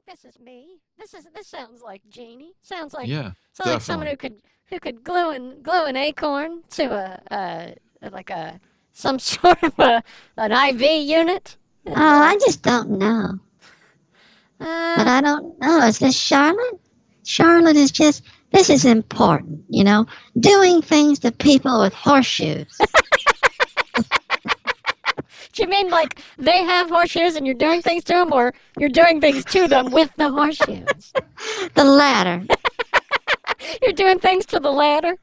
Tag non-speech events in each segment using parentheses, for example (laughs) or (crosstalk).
think this is me. This is this sounds like Janie. Sounds like Yeah, sounds like someone who could who could glue an glue an acorn to a, a like a some (laughs) sort of a an IV unit. Oh, I just don't know. But Uh, I don't know. Is this Charlotte? Charlotte is just, this is important, you know, doing things to people with horseshoes. (laughs) you mean like they have horseshoes and you're doing things to them, or you're doing things to them with the horseshoes? (laughs) the latter. (laughs) You're doing things to the ladder.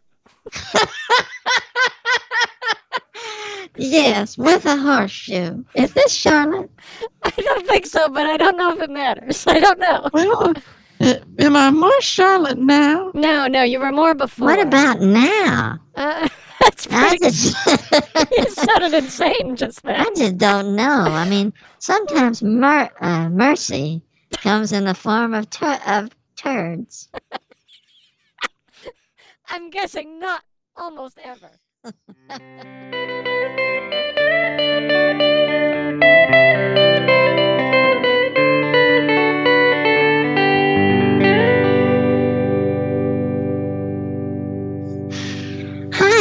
Yes, with a horseshoe. Is this Charlotte? (laughs) I don't think so, but I don't know if it matters. I don't know. Well, uh, am I more Charlotte now? No, no, you were more before. What about now? Uh, that's I pretty. just, you (laughs) sounded insane just then. I just don't know. I mean, sometimes mer- uh, mercy comes in the form of, tur- of turds. (laughs) I'm guessing not almost ever. (laughs)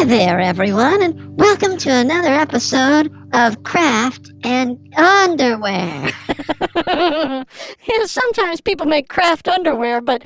there, everyone, and welcome to another episode of Craft and Underwear. (laughs) know, sometimes people make craft underwear, but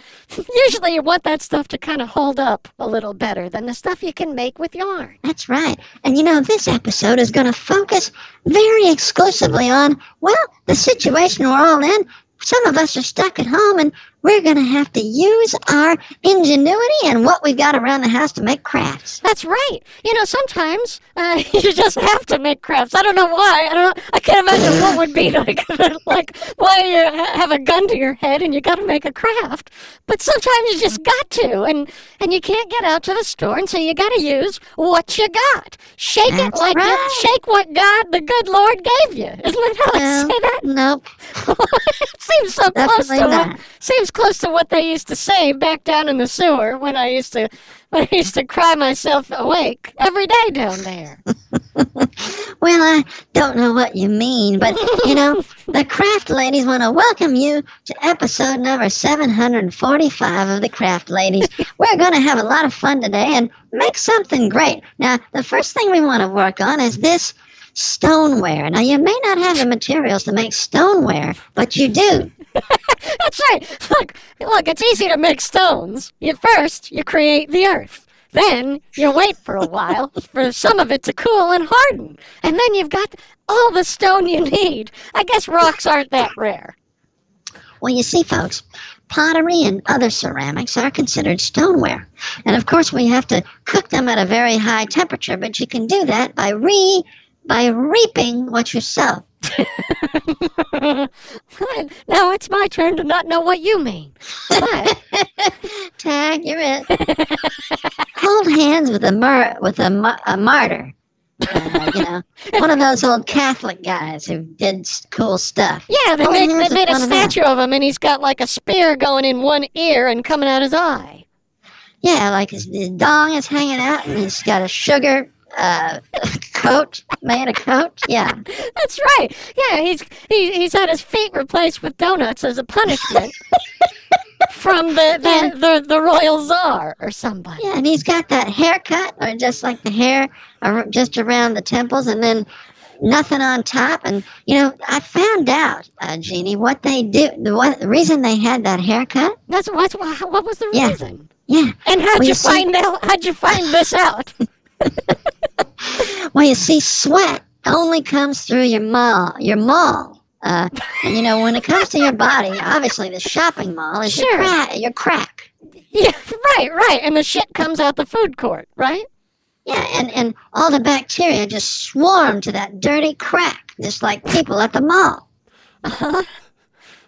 usually you want that stuff to kind of hold up a little better than the stuff you can make with yarn. That's right. And you know, this episode is going to focus very exclusively on, well, the situation we're all in. Some of us are stuck at home and we're going to have to use our ingenuity and what we've got around the house to make crafts. That's right. You know, sometimes uh, (laughs) you just have to make crafts. I don't know why. I don't. I can't imagine what would be (laughs) like. (laughs) like why you have a gun to your head and you got to make a craft. But sometimes you just got to, and and you can't get out to the store, and so you got to use what you got. Shake it That's like you, right. shake what God, the good Lord, gave you. Isn't that how No, say that? Nope, it seems so close to definitely what, not. Close to what they used to say back down in the sewer when I used to when I used to cry myself awake every day down there. (laughs) Well, I don't know what you mean, but you know, the craft ladies want to welcome you to episode number 745 of the craft ladies. (laughs) We're going to have a lot of fun today and make something great. Now, the first thing we want to work on is this stoneware. Now, you may not have the materials to make stoneware, but you do. (laughs) That's right. Look, look, it's easy to make stones. You first you create the earth. Then you wait for a while for some of it to cool and harden. And then you've got all the stone you need. I guess rocks aren't that rare. Well, you see, folks, pottery and other ceramics are considered stoneware. And of course, we have to cook them at a very high temperature, but you can do that by re by reaping what you sow. (laughs) now it's my turn to not know what you mean. But Tag, you're it. Hold hands with a mar- with a, ma- a martyr. Uh, you know, one of those old Catholic guys who did cool stuff. yeah, they, make, they made a one of them. statue of him, and he's got like a spear going in one ear and coming out his eye. Yeah, like his, his dong is hanging out, and he's got a sugar uh, (laughs) coat made a coat. Yeah, That's right. Yeah, he's he, he's had his feet replaced with donuts as a punishment (laughs) from the the, the the royal czar or somebody. yeah, and he's got that haircut, or just like the hair, ar- just around the temples, and then nothing on top. And you know, I found out, uh, Jeannie, what they do. The, what, the reason they had that haircut. That's what, what was the Yeah. reason? Yeah, And how'd Well, you you see- find out? How'd you find this out? (laughs) (laughs) Well, you see, sweat only comes through your mall, your mall. Uh, and you know, when it comes to your body, obviously the shopping mall is your, Sure. crack, your crack. yeah, right, right. And the shit comes out the food court, right? Yeah, and, and all the bacteria just swarm to that dirty crack, just like people at the mall. Uh-huh.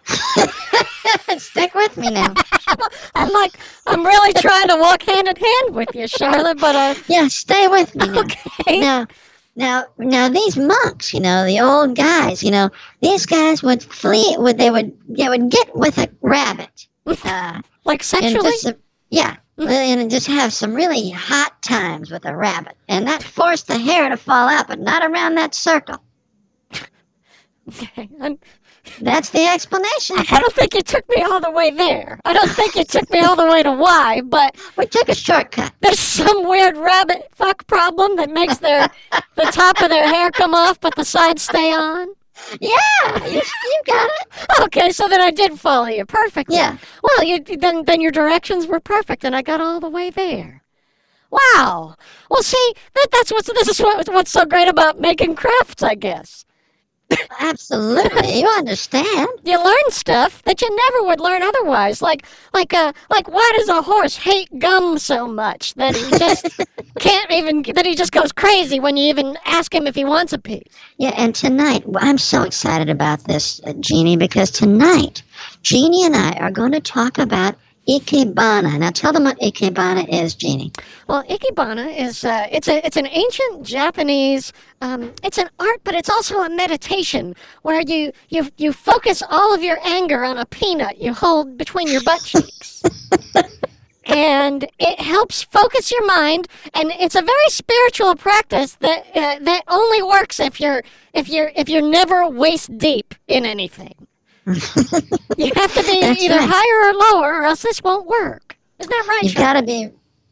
(laughs) Stick with me now. (laughs) I'm like, I'm really trying to walk hand in hand with you, Charlotte, but uh, Yeah, stay with me now. okay. Now, now, now, these monks, you know, the old guys, you know, these guys would flee. Would they would they would get with a rabbit, (laughs) uh, Like sexually? yeah, and just have some really hot times with a rabbit, and that forced the hair to fall out, but not around that circle. Okay. I'm, That's the explanation. I don't think you took me all the way there. I don't think you took me all the way to why, but We took a shortcut. there's some weird rabbit fuck problem that makes their the top of their hair come off but the sides stay on. Yeah, you, you got it. Okay, so then I did follow you perfectly. Yeah. Well, you then then your directions were perfect, and I got all the way there. Wow. Well, see, that, that's what's this is what, what's so great about making crafts, I guess. Absolutely. You understand. You learn stuff that you never would learn otherwise. Like like uh like why does a horse hate gum so much that he just (laughs) can't even that he just goes crazy when you even ask him if he wants a piece. Yeah, and tonight, I'm so excited about this, uh, Jeannie, because tonight, Jeannie and I are going to talk about Ikebana. Now, tell them what Ikebana is, Jeannie. Well, ikebana is uh, it's a it's an ancient Japanese um, it's an art, but it's also a meditation where you you you focus all of your anger on a peanut you hold between your butt cheeks. (laughs) And it helps focus your mind, and it's a very spiritual practice that uh, that only works if you're if you're if you're never waist deep in anything. You have to be That's either right. higher or lower, or else this won't work. Isn't that right? You've got to be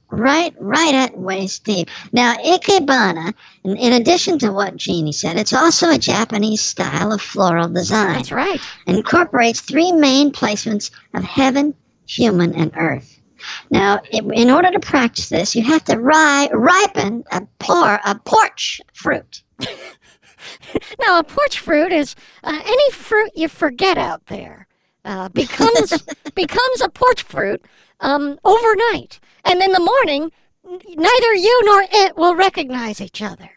right, right at waist deep. Now, Ikebana, in, in addition to what Jeannie said, it's also a Japanese style of floral design. That's right. incorporates three main placements of heaven, human, and earth. Now, in order to practice this, you have to ri- ripen a por a porch fruit. (laughs) Now, a porch fruit is uh, any fruit you forget out there uh, becomes (laughs) becomes a porch fruit um, overnight, and in the morning, n- neither you nor it will recognize each other.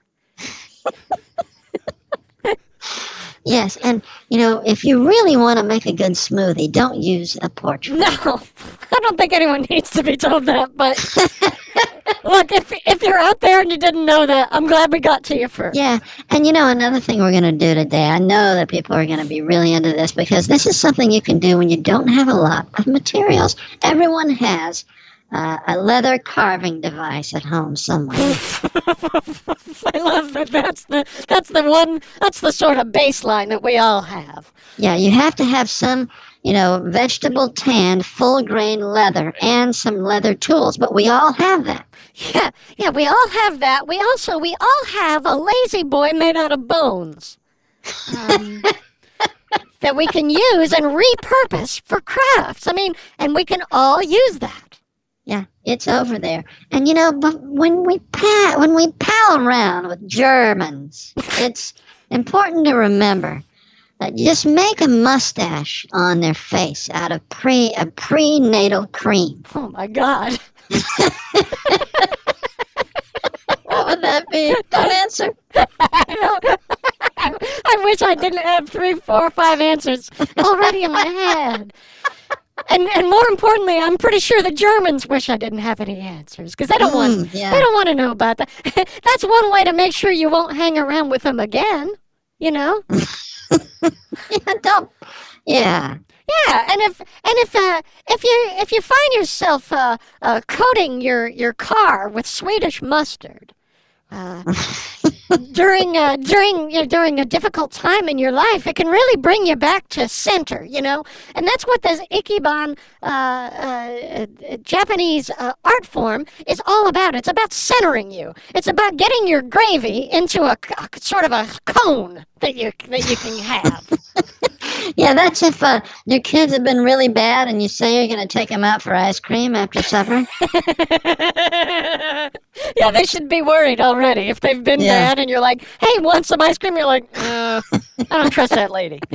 (laughs) Yes, and you know, if you really want to make a good smoothie, don't use a porch. No, (laughs) I don't think anyone needs to be told that. But (laughs) look, if if you're out there and you didn't know that, I'm glad we got to you first. Yeah, and you know another thing we're going to do today. I know that people are going to be really into this because this is something you can do when you don't have a lot of materials. Everyone has uh, a leather carving device at home somewhere. (laughs) I love that. That's the that's the one. That's the sort of baseline that we all have. Yeah, you have to have some, you know, vegetable tanned, full grain leather and some leather tools, but we all have that. Yeah, yeah, we all have that. We also we all have a lazy boy made out of bones. Um, (laughs) that we can use and repurpose for crafts. I mean, and we can all use that. It's over there. And you know, but when we pa- when we pal around with Germans, it's important to remember that you just make a mustache on their face out of pre a prenatal cream. Oh my God. (laughs) What would that be? Don't answer. I (laughs) don't- I wish I didn't have three, four, five answers already in my head. (laughs) And and more importantly, I'm pretty sure the Germans wish I didn't have any answers because they don't want Mm, yeah. they don't want to know about that. (laughs) That's one way to make sure you won't hang around with them again. You know? (laughs) Yeah, don't. Yeah. Yeah, and if and if uh, if you if you find yourself uh, uh, coating your your car with Swedish mustard uh, (laughs) during uh, during you know, during a difficult time in your life, it can really bring you back to center. You know, and that's what this ikiban uh, uh, uh, Japanese uh, art form is all about. It's about centering you. It's about getting your gravy into a sort of a cone that you that you can have. (laughs) Yeah, that's if uh, your kids have been really bad and you say you're going to take them out for ice cream after supper. (laughs) yeah, they should be worried already if they've been Yeah. bad and you're like, hey, want some ice cream? You're like, uh, (laughs) I don't trust that lady. (laughs)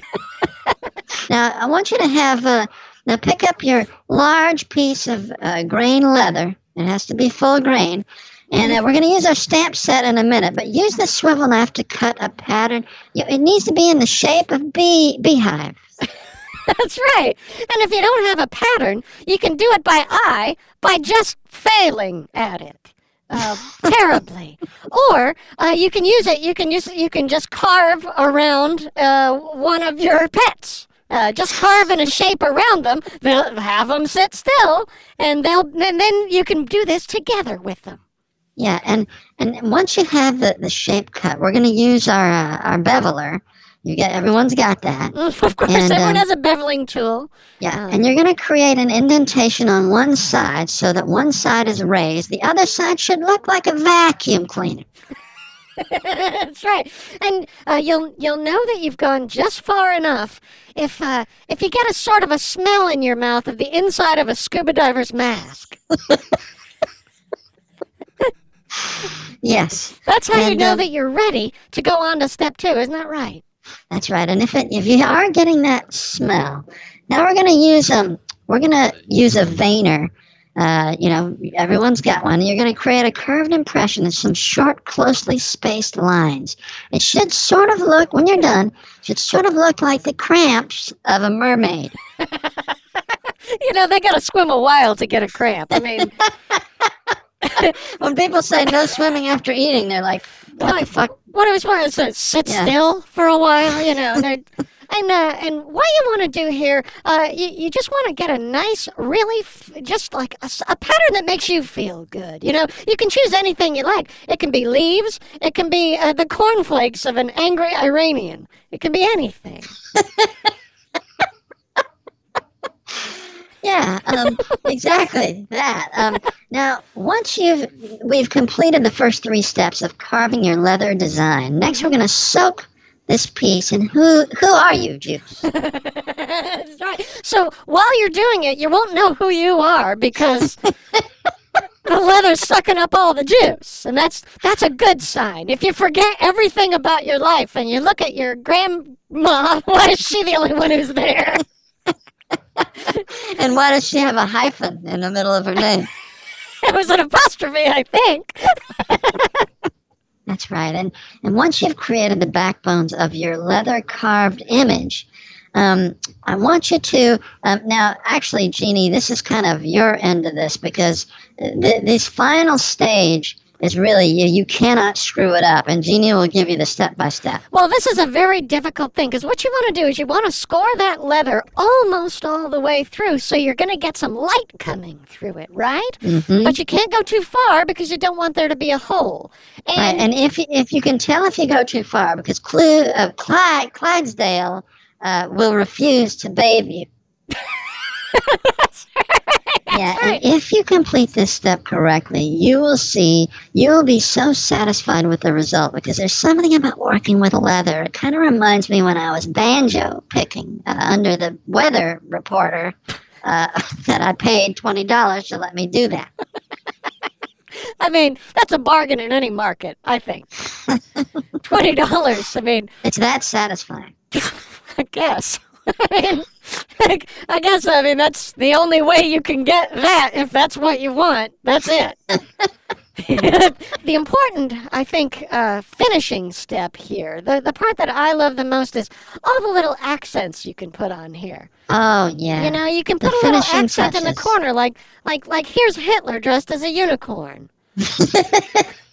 Now, I want you to have, uh, now pick up your large piece of uh, grain leather. It has to be full grain. And uh, we're going to use our stamp set in a minute, but use the swivel knife to cut a pattern. You, it needs to be in the shape of bee beehive. (laughs) That's right. And if you don't have a pattern, you can do it by eye by just failing at it. Uh, (laughs) terribly, or uh, you can use it. You can use. You can just carve around uh, one of your pets. Uh, just carve in a shape around them. They'll have them sit still, and they'll. And then you can do this together with them. Yeah, and, and once you have the, the shape cut, we're going to use our, uh, our beveler You get everyone's got that. (laughs) Of course, And, everyone um, has a beveling tool. Yeah, Oh. and you're going to create an indentation on one side so that one side is raised. The other side should look like a vacuum cleaner. (laughs) That's right, and uh, you'll you'll know that you've gone just far enough if uh, if you get a sort of a smell in your mouth of the inside of a scuba diver's mask. (laughs) Yes, That's how you know um, that you're ready to go on to step two. Isn't that right? that's right. And if it if you are getting that smell, now we're going to use um we're going to use a veiner. Uh, you know, everyone's got one. You're going to create a curved impression and some short, closely spaced lines. It should sort of look, when you're done, should sort of look like the cramps of a mermaid. (laughs) You know they got to swim a while to get a cramp. I mean, (laughs) (laughs) When people say no swimming after eating, they're like, what the fuck? what I was supposed to sit Yeah. still for a while, you know. And (laughs) uh, and what you want to do here, uh, you, you just want to get a nice, really, f- just like a, a, pattern that makes you feel good. You know, you can choose anything you like. It can be leaves. It can be uh, the cornflakes of an angry Iranian. It can be anything. (laughs) Yeah, um, exactly that. Um, now, once you've we've completed the first three steps of carving your leather design, next we're going to soak this piece And who who are you, Juice? (laughs) Right. So while you're doing it, you won't know who you are because the leather's sucking up all the juice, and that's that's a good sign. If you forget everything about your life and you look at your grandma, (laughs) why is she the only one who's there? (laughs) And why does she have a hyphen in the middle of her name? (laughs) It was an apostrophe, I think. (laughs) That's right. And and once you've created the backbones of your leather carved image, um, I want you to um, now. Actually, Jeannie, this is kind of your end of this because th- this final stage is really you. You cannot screw it up, and Jeannie will give you the step by step. Well, this is a very difficult thing because what you want to do is you want to score that leather almost all the way through, so you're going to get some light coming through it, right? Mhm. But you can't go too far because you don't want there to be a hole. Right, And, and if if you can tell if you go too far, because Clu, uh, Clyde, Clydesdale uh, will refuse to bathe you. (laughs) Yeah, and if you complete this step correctly, you will see you will be so satisfied with the result because there's something about working with leather. It kind of reminds me when I was banjo picking uh, under the weather reporter uh, (laughs) that I paid twenty dollars to let me do that. (laughs) I mean, that's a bargain in any market, I think. (laughs) Twenty dollars. I mean, It's that satisfying. I guess. (laughs) I mean, I guess. I mean, that's the only way you can get that if that's what you want. That's it. (laughs) the important, I think, uh, finishing step here, the the part that I love the most is all the little accents you can put on here. Oh yeah. You know, you can The put a little accent in the corner, like like like here's Hitler dressed as a unicorn. (laughs)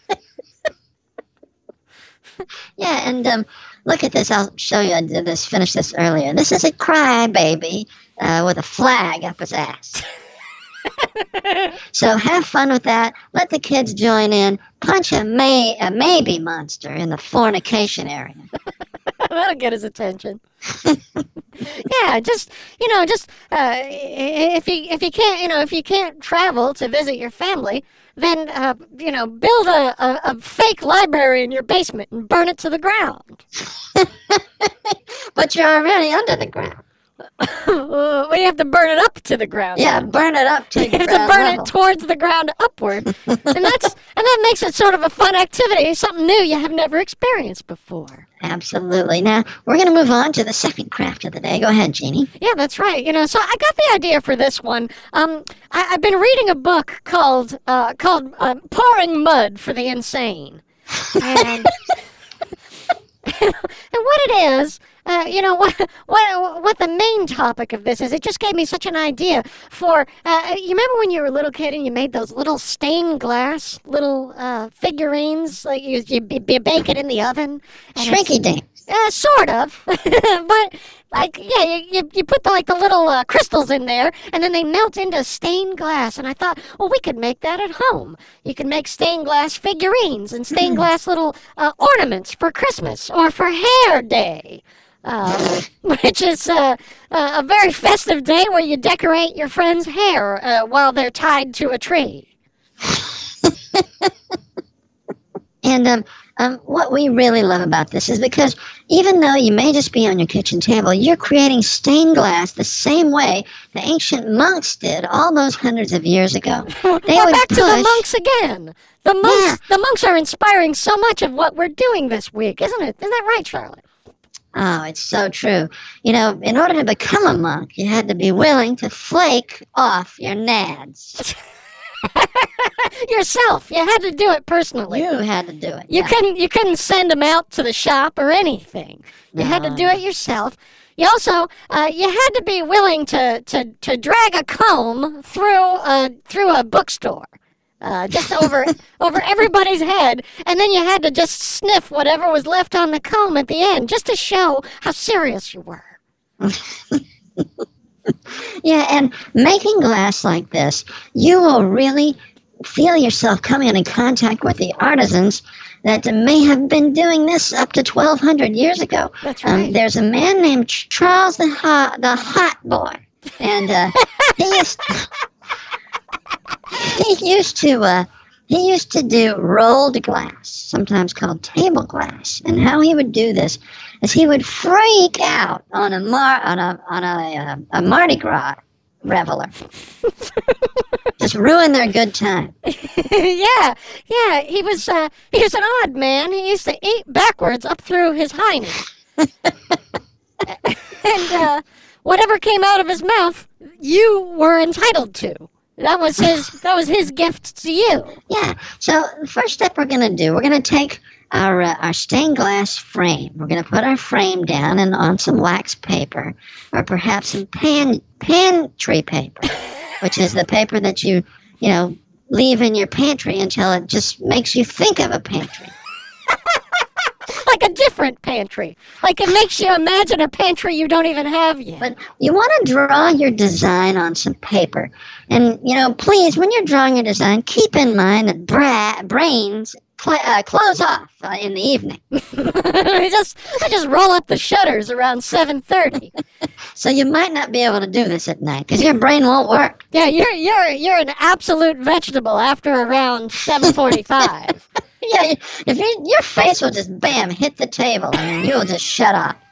Yeah, and um, look at this. I'll show you. I did this. Finished this earlier. This is a crybaby uh, with a flag up his ass. (laughs) (laughs) so have fun with that. Let the kids join in. Punch a may a maybe monster in the fornication area. (laughs) That'll get his attention. (laughs) yeah, just you know, just uh, if you if you can't you know if you can't travel to visit your family, then uh, you know build a, a, a fake library in your basement and burn it to the ground. But you're already under the ground. You have to burn it up to the ground. Yeah, burn it up to (laughs) the ground. You have to burn level. it towards the ground upward, and that's (laughs) and that makes it sort of a fun activity, something new you have never experienced before. Absolutely. Now we're going to move on to the second craft of the day. Go ahead, Jeannie. Yeah, that's right. You know, so I got the idea for this one. Um, I, I've been reading a book called uh, called uh, "Pouring Mud for the Insane," and (laughs) (laughs) and what it is, uh, you know, (laughs) what what what the main topic of this is. It just gave me such an idea for. Uh, you remember when you were a little kid and you made those little stained glass little uh, figurines, like you, you, you bake it in the oven. Shrinky dink. uh, sort of, (laughs) but like yeah, you, you, you put the like the little uh, crystals in there, and then they melt into stained glass. And I thought, well, we could make that at home. You can make stained glass figurines and stained glass little uh, ornaments for Christmas or for Hair Day. Uh, (laughs) which is uh, uh, a very festive day where you decorate your friend's hair uh, while they're tied to a tree. (laughs) And um, um, what we really love about this is because even though you may just be on your kitchen table, you're creating stained glass the same way the ancient monks did all those hundreds of years ago. (laughs) They We're back to the monks again. The monks, the monks are inspiring so much of what we're doing this week, isn't it? Isn't that right, Charlotte? Oh, it's so true. You know, in order to become a monk, you had to be willing to flake off your nads. (laughs) (laughs) Yourself, you had to do it personally. You had to do it. You yeah. couldn't you couldn't send them out to the shop or anything. You had to do it yourself. You also uh, you had to be willing to, to, to drag a comb through a through a bookstore. Uh, just over (laughs) over everybody's head, and then you had to just sniff whatever was left on the comb at the end, just to show how serious you were. (laughs) Yeah, and making glass like this, you will really feel yourself coming in contact with the artisans that may have been doing this up to 1200 years ago. That's Um, right. there's a man named Charles the Hot, the Hot Boy, and uh, he used (laughs) he used to uh, he used to do rolled glass, sometimes called table glass. And how he would do this is he would freak out on a mar on a on a uh, a Mardi Gras reveler, (laughs) just ruin their good time. (laughs) yeah, yeah. He was uh, he was an odd man. He used to eat backwards up through his hiney, (laughs) and uh, whatever came out of his mouth, you were entitled to. That was his. That was his gift to you. Yeah. So the first step we're gonna do, we're gonna take our uh, our stained glass frame. We're gonna put our frame down and on some wax paper, or perhaps some pan pantry paper, which is the paper that you you know leave in your pantry until it just makes you think of a pantry. (laughs) Like a different pantry. Like it makes you imagine a pantry you don't even have yet. But you want to draw your design on some paper, and you know, please, when you're drawing your design, keep in mind that bra- brains cl- uh, close off uh, in the evening. (laughs) I just I just roll up the shutters around seven thirty. (laughs) So you might not be able to do this at night because your brain won't work. Yeah, you're you're you're an absolute vegetable after around seven forty-five. (laughs) Yeah, if you, your face will just bam hit the table and you'll just shut up. (laughs)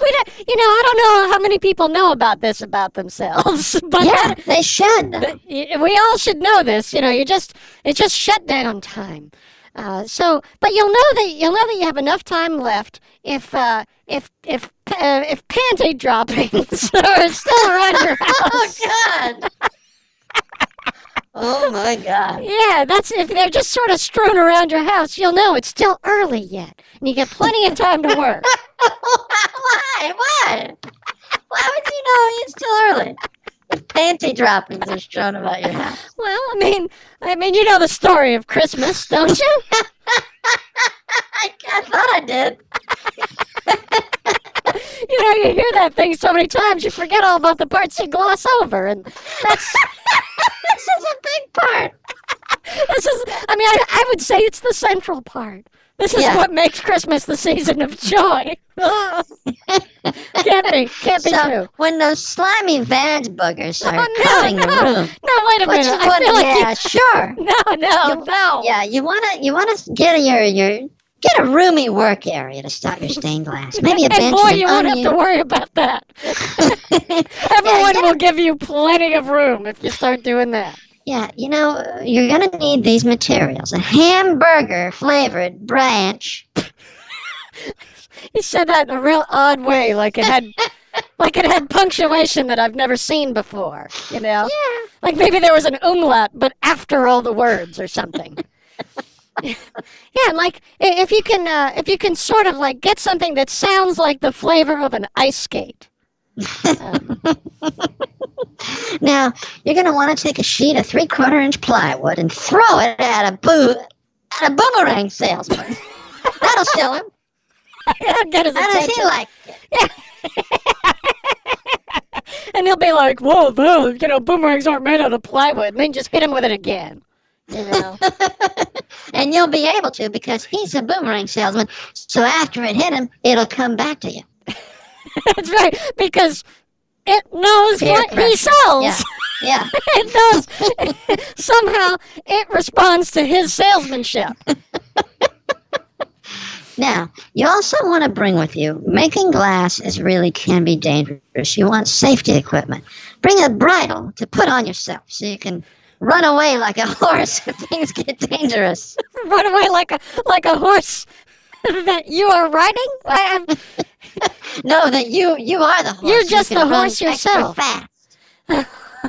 We don't, you know, I don't know how many people know about this about themselves, (laughs) but Yeah, that- they should. we all should know this. You know, you just it's just shutdown time. Uh, so, but you'll know that you'll know that you have enough time left if uh, if if uh, if panty droppings (laughs) are still around your house. Oh God. Oh my God. Yeah, that's if they're just sort of strewn around your house. You'll know it's still early yet, and you get plenty of time to work. (laughs) Why? Why? Why would you know it's still early? If panty droppings are strewn about your house. Well, I mean, I mean, you know the story of Christmas, don't you? I, (laughs) I thought I did. (laughs) You know, you hear that thing so many times, you forget all about the parts you gloss over, and that's this is a big part. (laughs) this is. I mean, I, I would say it's the central part. This is Yeah. what makes Christmas the season of joy. can't be, can't be so true. when those slimy vag boogers start Oh, no, coating the no. room, No, wait a minute. you I feel like yeah, sure. (laughs) no, no, You- no. Yeah, you wanna you wanna get your your get a roomy work area to start your stained glass. (laughs) Maybe a and bench boy, with an you won't have to worry about that. (laughs) (laughs) Everyone yeah. will give you plenty of room if you start doing that. yeah, you know you're gonna need these materials: a hamburger flavored branch. You said that in a real odd way, like it had, like it had punctuation that I've never seen before. You know, Yeah, like maybe there was an umlaut, but after all the words or something. Yeah, and like if you can, uh, if you can sort of like get something that sounds like the flavor of an ice skate. Um, (laughs) Now you're gonna want to take a sheet of three quarter inch plywood and throw it at a boo at a boomerang salesman. (laughs) That'll sell him. Get his How does he attention. like it? (laughs) and he'll be like, whoa, whoa, you know, boomerangs aren't made out of plywood. And then just hit him with it again. You know? And you'll be able to because he's a boomerang salesman. So after it hit him, it'll come back to you. (laughs) That's right, because it knows Peer what he sells. Yeah. Yeah. (laughs) it knows. (laughs) Somehow it responds to his salesmanship. Now, you also want to bring with you, making glass is really can be dangerous. You want safety equipment. Bring a bridle to put on yourself so you can run away like a (laughs) horse if things get dangerous. (laughs) Run away like a like a horse (laughs) that you are riding. No, that you you are the horse. You're just can the horse yourself. Fast.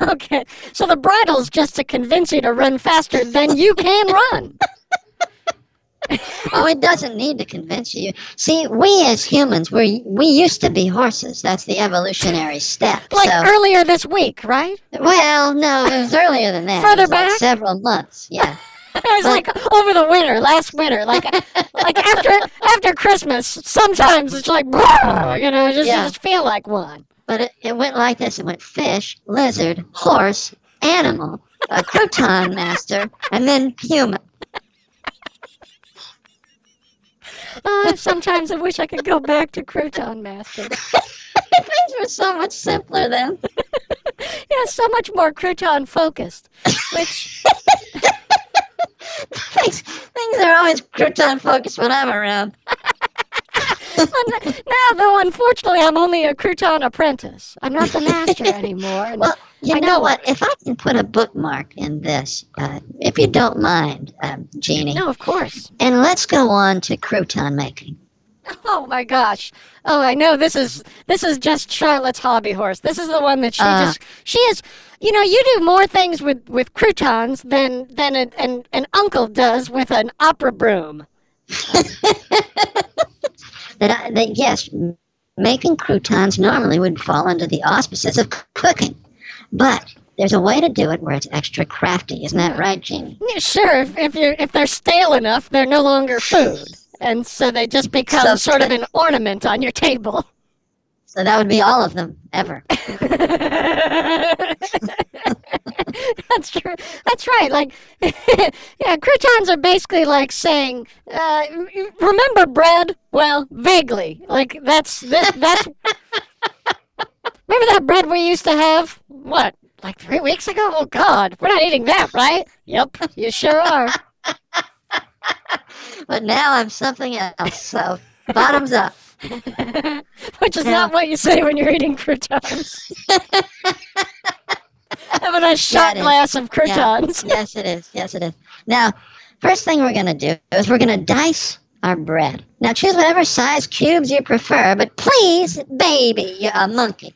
okay, so the bridle's just to convince you to run faster than you can run. (laughs) Oh, it doesn't need to convince you. See, we as humans, we we used to be horses. That's the evolutionary step. Like so, earlier this week, right? well, no, it was earlier than that. Further was like back? several months. Yeah. (laughs) It was like over the winter, last winter, like (laughs) like after after Christmas. Sometimes it's like, you know, just Yeah. just feel like one. But it, it went like this. It went fish, lizard, horse, animal, a crouton master, and then human. Uh, sometimes I wish I could go back to Crouton Master. (laughs) Things were so much simpler then. (laughs) Yeah, so much more crouton focused. Which (laughs) things, things are always crouton focused when I'm around. now, though, unfortunately, I'm only a crouton apprentice. I'm not the master anymore. and Well, you I know, know what? If I can put a bookmark in this, uh, if you don't mind, um, Jeannie, no, of course. and let's go on to crouton making. (laughs) Oh my gosh. Oh, I know this is this is just Charlotte's hobby horse. This is the one that she Uh. just she is. You know, you do more things with with croutons than than an, an an uncle does with an opera broom. (laughs) That, I, that yes, making croutons normally would fall under the auspices of cooking, but there's a way to do it where it's extra crafty. Isn't that right, Jeannie? Yeah, sure, if if you if they're stale enough, they're no longer food, and so they just become So sort of an ornament on your table. So that would be all of them ever. (laughs) That's true. That's right. Like, (laughs) yeah, croutons are basically like saying, uh, "Remember bread?" Well, vaguely. Like that's that, that's. (laughs) Remember that bread we used to have? What, like three weeks ago? Oh God, we're not eating that, right? Yep, you sure are. (laughs) But now I'm something else. So bottoms up. (laughs) Which is Yeah. not what you say when you're eating croutons. (laughs) Have a nice Yeah, shot is. glass of croutons. Yes, it is. Yes, it is. Now, first thing we're going to do is we're going to dice our bread. Now, choose whatever size cubes you prefer, but please, baby, you're a monkey.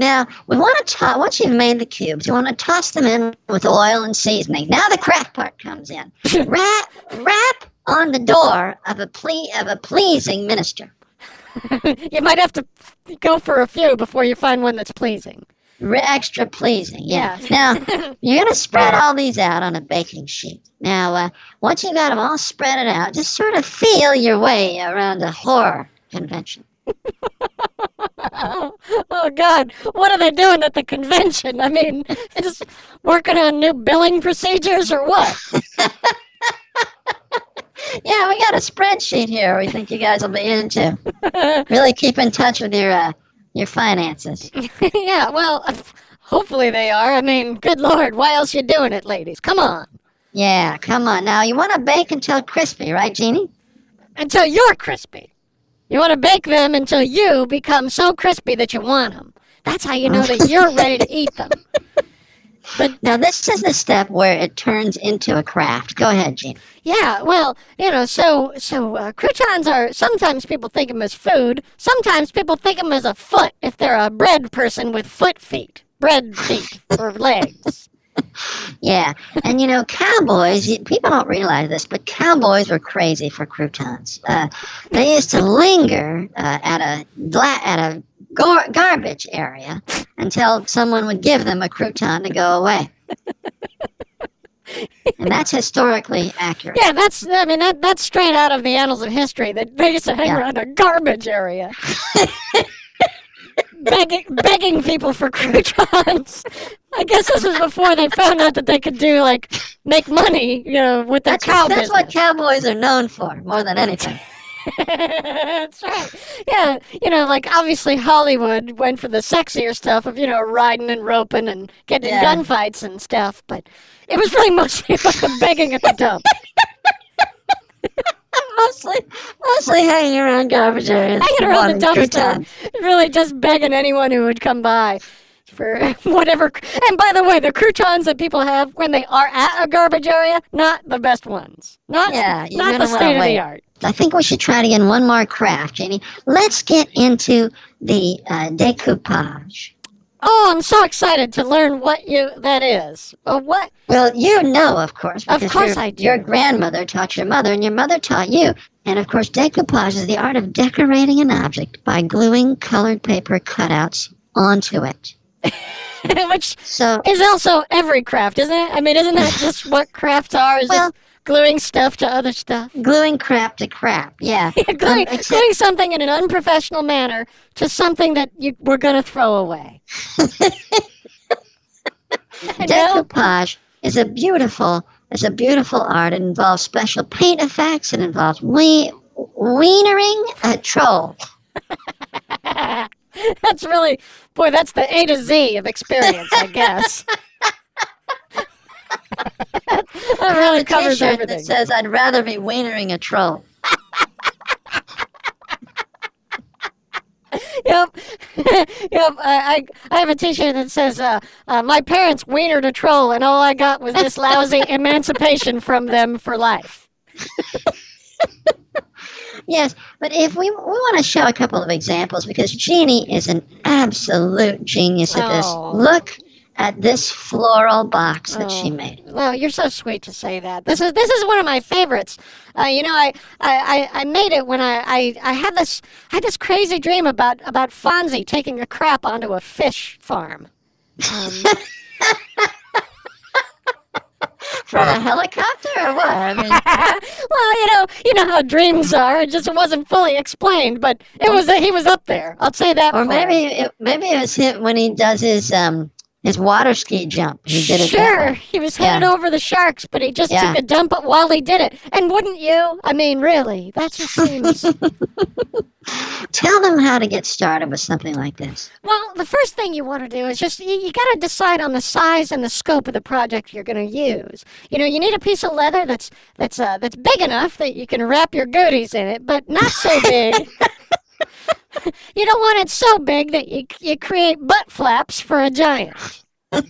Now, we want to toss, once you've made the cubes, you want to toss them in with oil and seasoning. Now the craft part comes in. (laughs) Rap, rap on the door of a ple- of a pleasing minister. (laughs) you might have to go for a few before you find one that's pleasing. Re- extra pleasing, yeah. Yes. Now, (laughs) you're going to spread all these out on a baking sheet. Now, uh, once you've got them all spread it out, just sort of feel your way around a horror convention. (laughs) Oh, God, what are they doing at the convention? I mean, (laughs) just working on new billing procedures or what? (laughs) Yeah, we got a spreadsheet here we think you guys will be into. Really keep in touch with your uh, your finances. yeah, well, hopefully they are. I mean, good Lord, why else you doing it, ladies? Come on. Yeah, come on. Now, you want to bake until crispy, right, Jeannie? Until you're crispy. You want to bake them until you become so crispy that you want them. That's how you know that you're (laughs) ready to eat them. But now, this is the step where it turns into a craft. Go ahead, Jeannie. Yeah, well, you know, so so uh, croutons are sometimes people think them as food. Sometimes people think them as a foot if they're a bread person with foot feet, bread feet or legs. (laughs) Yeah, and you know, cowboys, people don't realize this, but cowboys were crazy for croutons. Uh, they used to linger uh, at a at a gar- garbage area until someone would give them a crouton to go away. and that's historically accurate. Yeah, that's I mean that that's straight out of the annals of history. That they used to hang Yeah. around a garbage area. (laughs) begging begging people for croutons. I guess this was before they found out that they could do like make money, you know, with their That's, cow that's business. what cowboys are known for, more than anything. (laughs) That's right. Yeah, you know, like obviously Hollywood went for the sexier stuff of you know riding and roping and getting Yeah. in gunfights and stuff, but it was really mostly about the begging at the dump. (laughs) mostly, mostly hanging around garbage areas. hanging around the dumpster, (laughs) really just begging anyone who would come by for (laughs) whatever. And by the way, the croutons that people have when they are at a garbage area, not the best ones. Not, Yeah, not the state of the art. I think we should try to get one more craft, Janie. Let's get into the uh, decoupage. Oh, I'm so excited to learn what you that is. Uh, what? Well, you know, of course. Of course I do. Your grandmother taught your mother, and your mother taught you. And of course, decoupage is the art of decorating an object by gluing colored paper cutouts onto it. (laughs) Which So, is also every craft, isn't it? I mean, isn't that just what crafts are? Is Well- just gluing stuff to other stuff? gluing crap to crap. Yeah. (laughs) gluing, Um, except- gluing something in an unprofessional manner to something that you were going to throw away. (laughs) Decoupage is a beautiful is a beautiful art. It involves special paint effects. It involves we wienering a troll. (laughs) that's really, boy, that's the A to Z of experience, I guess. That really A covers t-shirt everything. that says "I'd rather be wienering a troll." Yep, (laughs) yep. I, I I have a T-shirt that says, uh, uh, "My parents wienered a troll, and all I got was this lousy (laughs) emancipation from them for life." Yes, but if we we want to show a couple of examples because Jeannie is an absolute genius at this. Oh. Look at this floral box that she Oh. made. Well, you're so sweet to say that. This is this is one of my favorites. Uh, you know, I, I, I, made it when I, I, I had this I had this crazy dream about about Fonzie taking a crap onto a fish farm. Um, (laughs) From a helicopter or what? I mean, (laughs) well, you know, you know how dreams are. It just wasn't fully explained, but it was that he was up there. I'll say that. or for maybe it, maybe it was him when he does his um his water ski jump. He did it. Sure, he was headed Yeah. over the sharks, but he just Yeah. took a dump while he did it. And wouldn't you? I mean, really, that just seems. (laughs) Tell them how to get started with something like this. Well, the first thing you want to do is just you, you got to decide on the size and the scope of the project you're going to use. You know, you need a piece of leather that's that's uh, that's big enough that you can wrap your goodies in it, but not so big. (laughs) (laughs) you don't want it so big that you you create butt flaps for a giant. (laughs)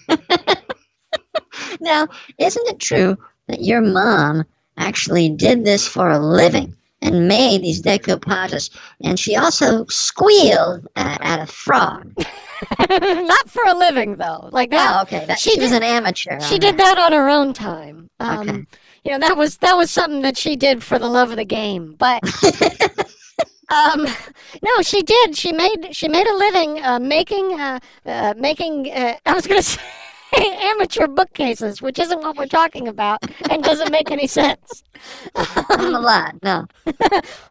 Now, isn't it true that your mom actually did this for a living and made these decoupages? And she also squealed at, at a frog. (laughs) not for a living though. Like that. Oh, okay. That, she she, was did- an amateur. She did that on her own time. Um, Okay. You know, that was that was something that she did for the love of the game. But um, (laughs) no, she did. She made she made a living uh, making uh, uh, making. Uh, (laughs) I was gonna say (laughs) amateur bookcases, which isn't what we're talking about, and doesn't make any sense. Not a lot. No.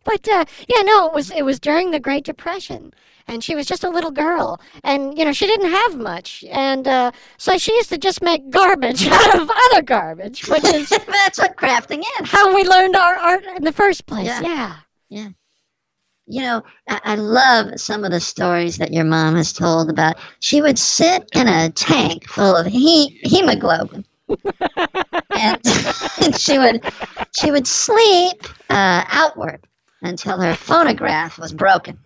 But uh, yeah, no, it was it was during the Great Depression, and she was just a little girl, and you know she didn't have much, and uh, so she used to just make garbage out of other garbage, which is That's what crafting is. how we learned our art in the first place. Yeah. Yeah. You know, I, I love some of the stories that your mom has told about. She would sit in a tank full of he- hemoglobin, and, (laughs) and she would she would sleep uh, outward until her phonograph was broken.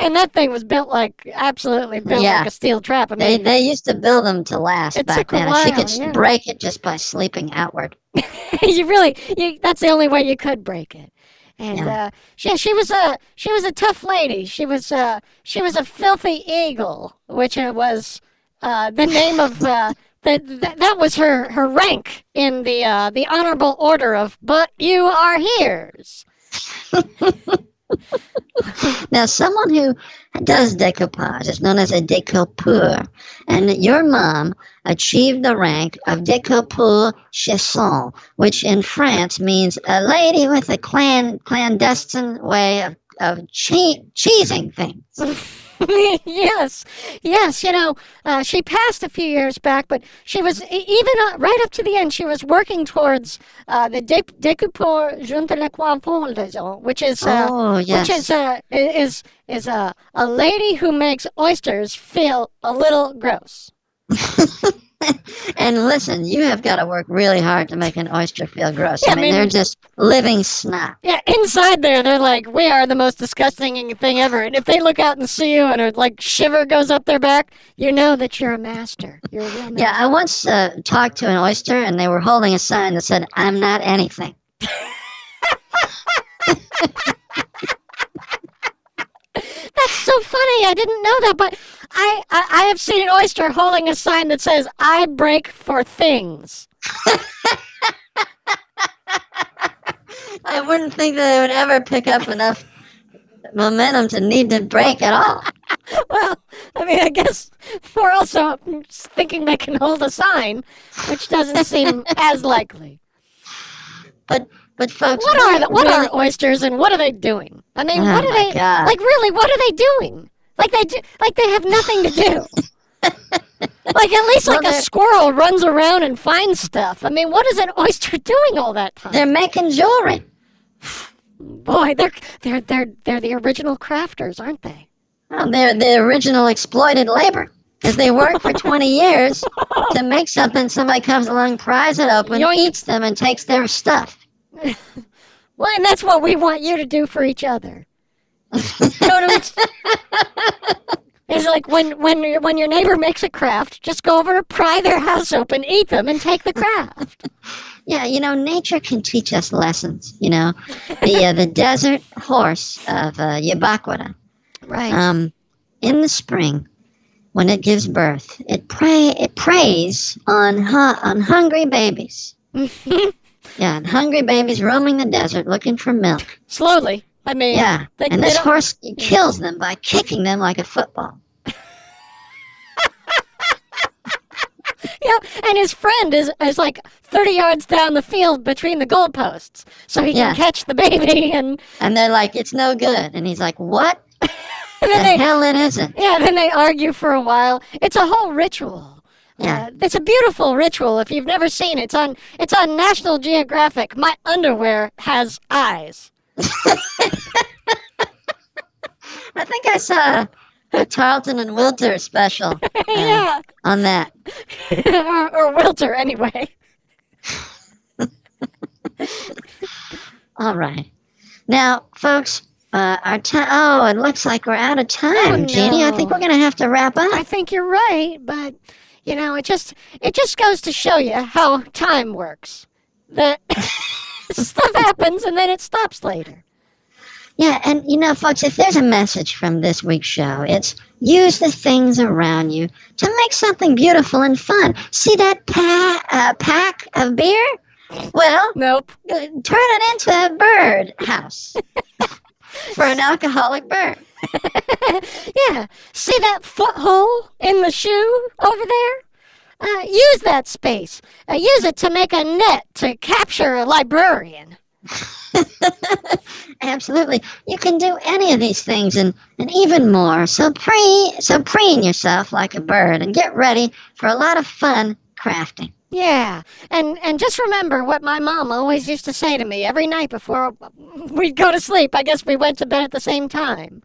and that thing was built like absolutely built Yeah. like a steel trap. I They mean, they used to build them to last It back then. and she could yeah. break it just by sleeping outward. (laughs) you really you, that's the only way you could break it. And Yeah. uh, she she was a she was a tough lady. She was uh she was a filthy eagle, which was uh, the name of uh, (laughs) that that that was her her rank in the uh, the honorable order of but you are here's. (laughs) (laughs) Now, someone who does decoupage is known as a découpeur, and your mom achieved the rank of découpeur chason, which in France means a lady with a clan clandestine way of of che- cheesing things. (laughs) (laughs) yes, yes. You know, uh, she passed a few years back, but she was even uh, right up to the end. She was working towards uh, the dé- découpeur junte le coiffon, which is uh, oh yes. which is uh, is is a a lady who makes oysters feel a little gross. (laughs) (laughs) and listen, you have got to work really hard to make an oyster feel gross. Yeah, I I mean, mean- they're just living snot. Yeah, inside there, they're like, we are the most disgusting thing ever. And if they look out and see you and a like shiver goes up their back, you know that you're a master. You're a real master. Yeah, I once uh, talked to an oyster, and they were holding a sign that said, "I'm not anything." (laughs) (laughs) That's so funny. I didn't know that, but I, I, I have seen an oyster holding a sign that says, I brake for things. I wouldn't think that they would ever pick up enough momentum to need to brake at all. (laughs) Well, I mean, I guess we're also thinking they can hold a sign, which doesn't seem (laughs) as likely. But but folks, What are the, what really- are oysters and what are they doing? I mean, Oh what are they God. like? Really, what are they doing? Like they do, like they have nothing to do. (laughs) like at least Well, like a squirrel runs around and finds stuff. I mean, what is an oyster doing all that time? they're making jewelry. (sighs) Boy, they're they're they're they're the original crafters, aren't they? Well, they're the original exploited labor. Because they work for 20 (laughs) years to make something, somebody comes along, pries it open, Yoink. eats them, and takes their stuff. (laughs) Well, and that's what we want you to do for each other. Each- It's like when when your- when your neighbor makes a craft, just go over, pry their house open, eat them, and take the craft. Yeah, you know, nature can teach us lessons. You know, the uh, the desert horse of uh, Yabaquara, Right. um, in the spring, when it gives birth, it pray it preys on hu- on hungry babies. (laughs) Yeah, and hungry babies roaming the desert looking for milk. Slowly. I mean, Yeah, they- and this horse kills them by kicking them like a football. (laughs) yeah, and his friend is is like thirty yards down the field between the goalposts, so he Yeah. can catch the baby, (laughs) and, And they're like, "It's no good," and he's like, "What (laughs) and the then they hell it isn't?" yeah, then they argue for a while. It's a whole ritual. Yeah. Uh, it's a beautiful ritual. If you've never seen it, it's on it's on National Geographic. My underwear has eyes. I think I saw a Tarleton and Wilter special (laughs) yeah, on that. or, or Wilter anyway. All right. Now, folks, uh, our time. Oh, it looks like we're out of time, Oh, Jeannie. I think we're going to have to wrap up. I think you're right, but you know, it just it just goes to show you how time works. That (laughs) stuff happens and then it stops later. Yeah, and you know, folks, if there's a message from this week's show, it's use the things around you to make something beautiful and fun. See that pa- uh, pack of beer? Well, Nope. uh, turn it into a bird house (laughs) for an alcoholic bird. (laughs) yeah. See that foothole in the shoe over there? Uh, use that space. Uh, use it to make a net to capture a librarian. (laughs) Absolutely. You can do any of these things and, and even more. So pre so preen yourself like a bird and get ready for a lot of fun crafting. Yeah, and and just remember what my mom always used to say to me every night before (laughs) we'd go to sleep. I guess we went to bed at the same time.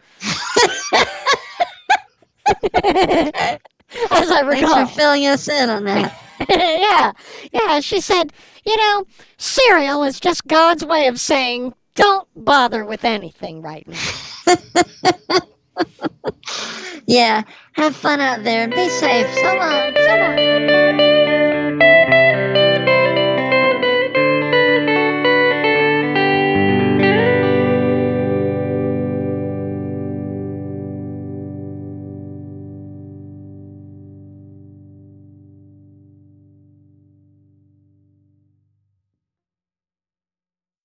(laughs) (laughs) As I Thanks for filling us in on that. (laughs) yeah, yeah. She said, you know, cereal is just God's way of saying, don't bother with anything right now. (laughs) Yeah. Have fun out there. And be safe. So long. So long.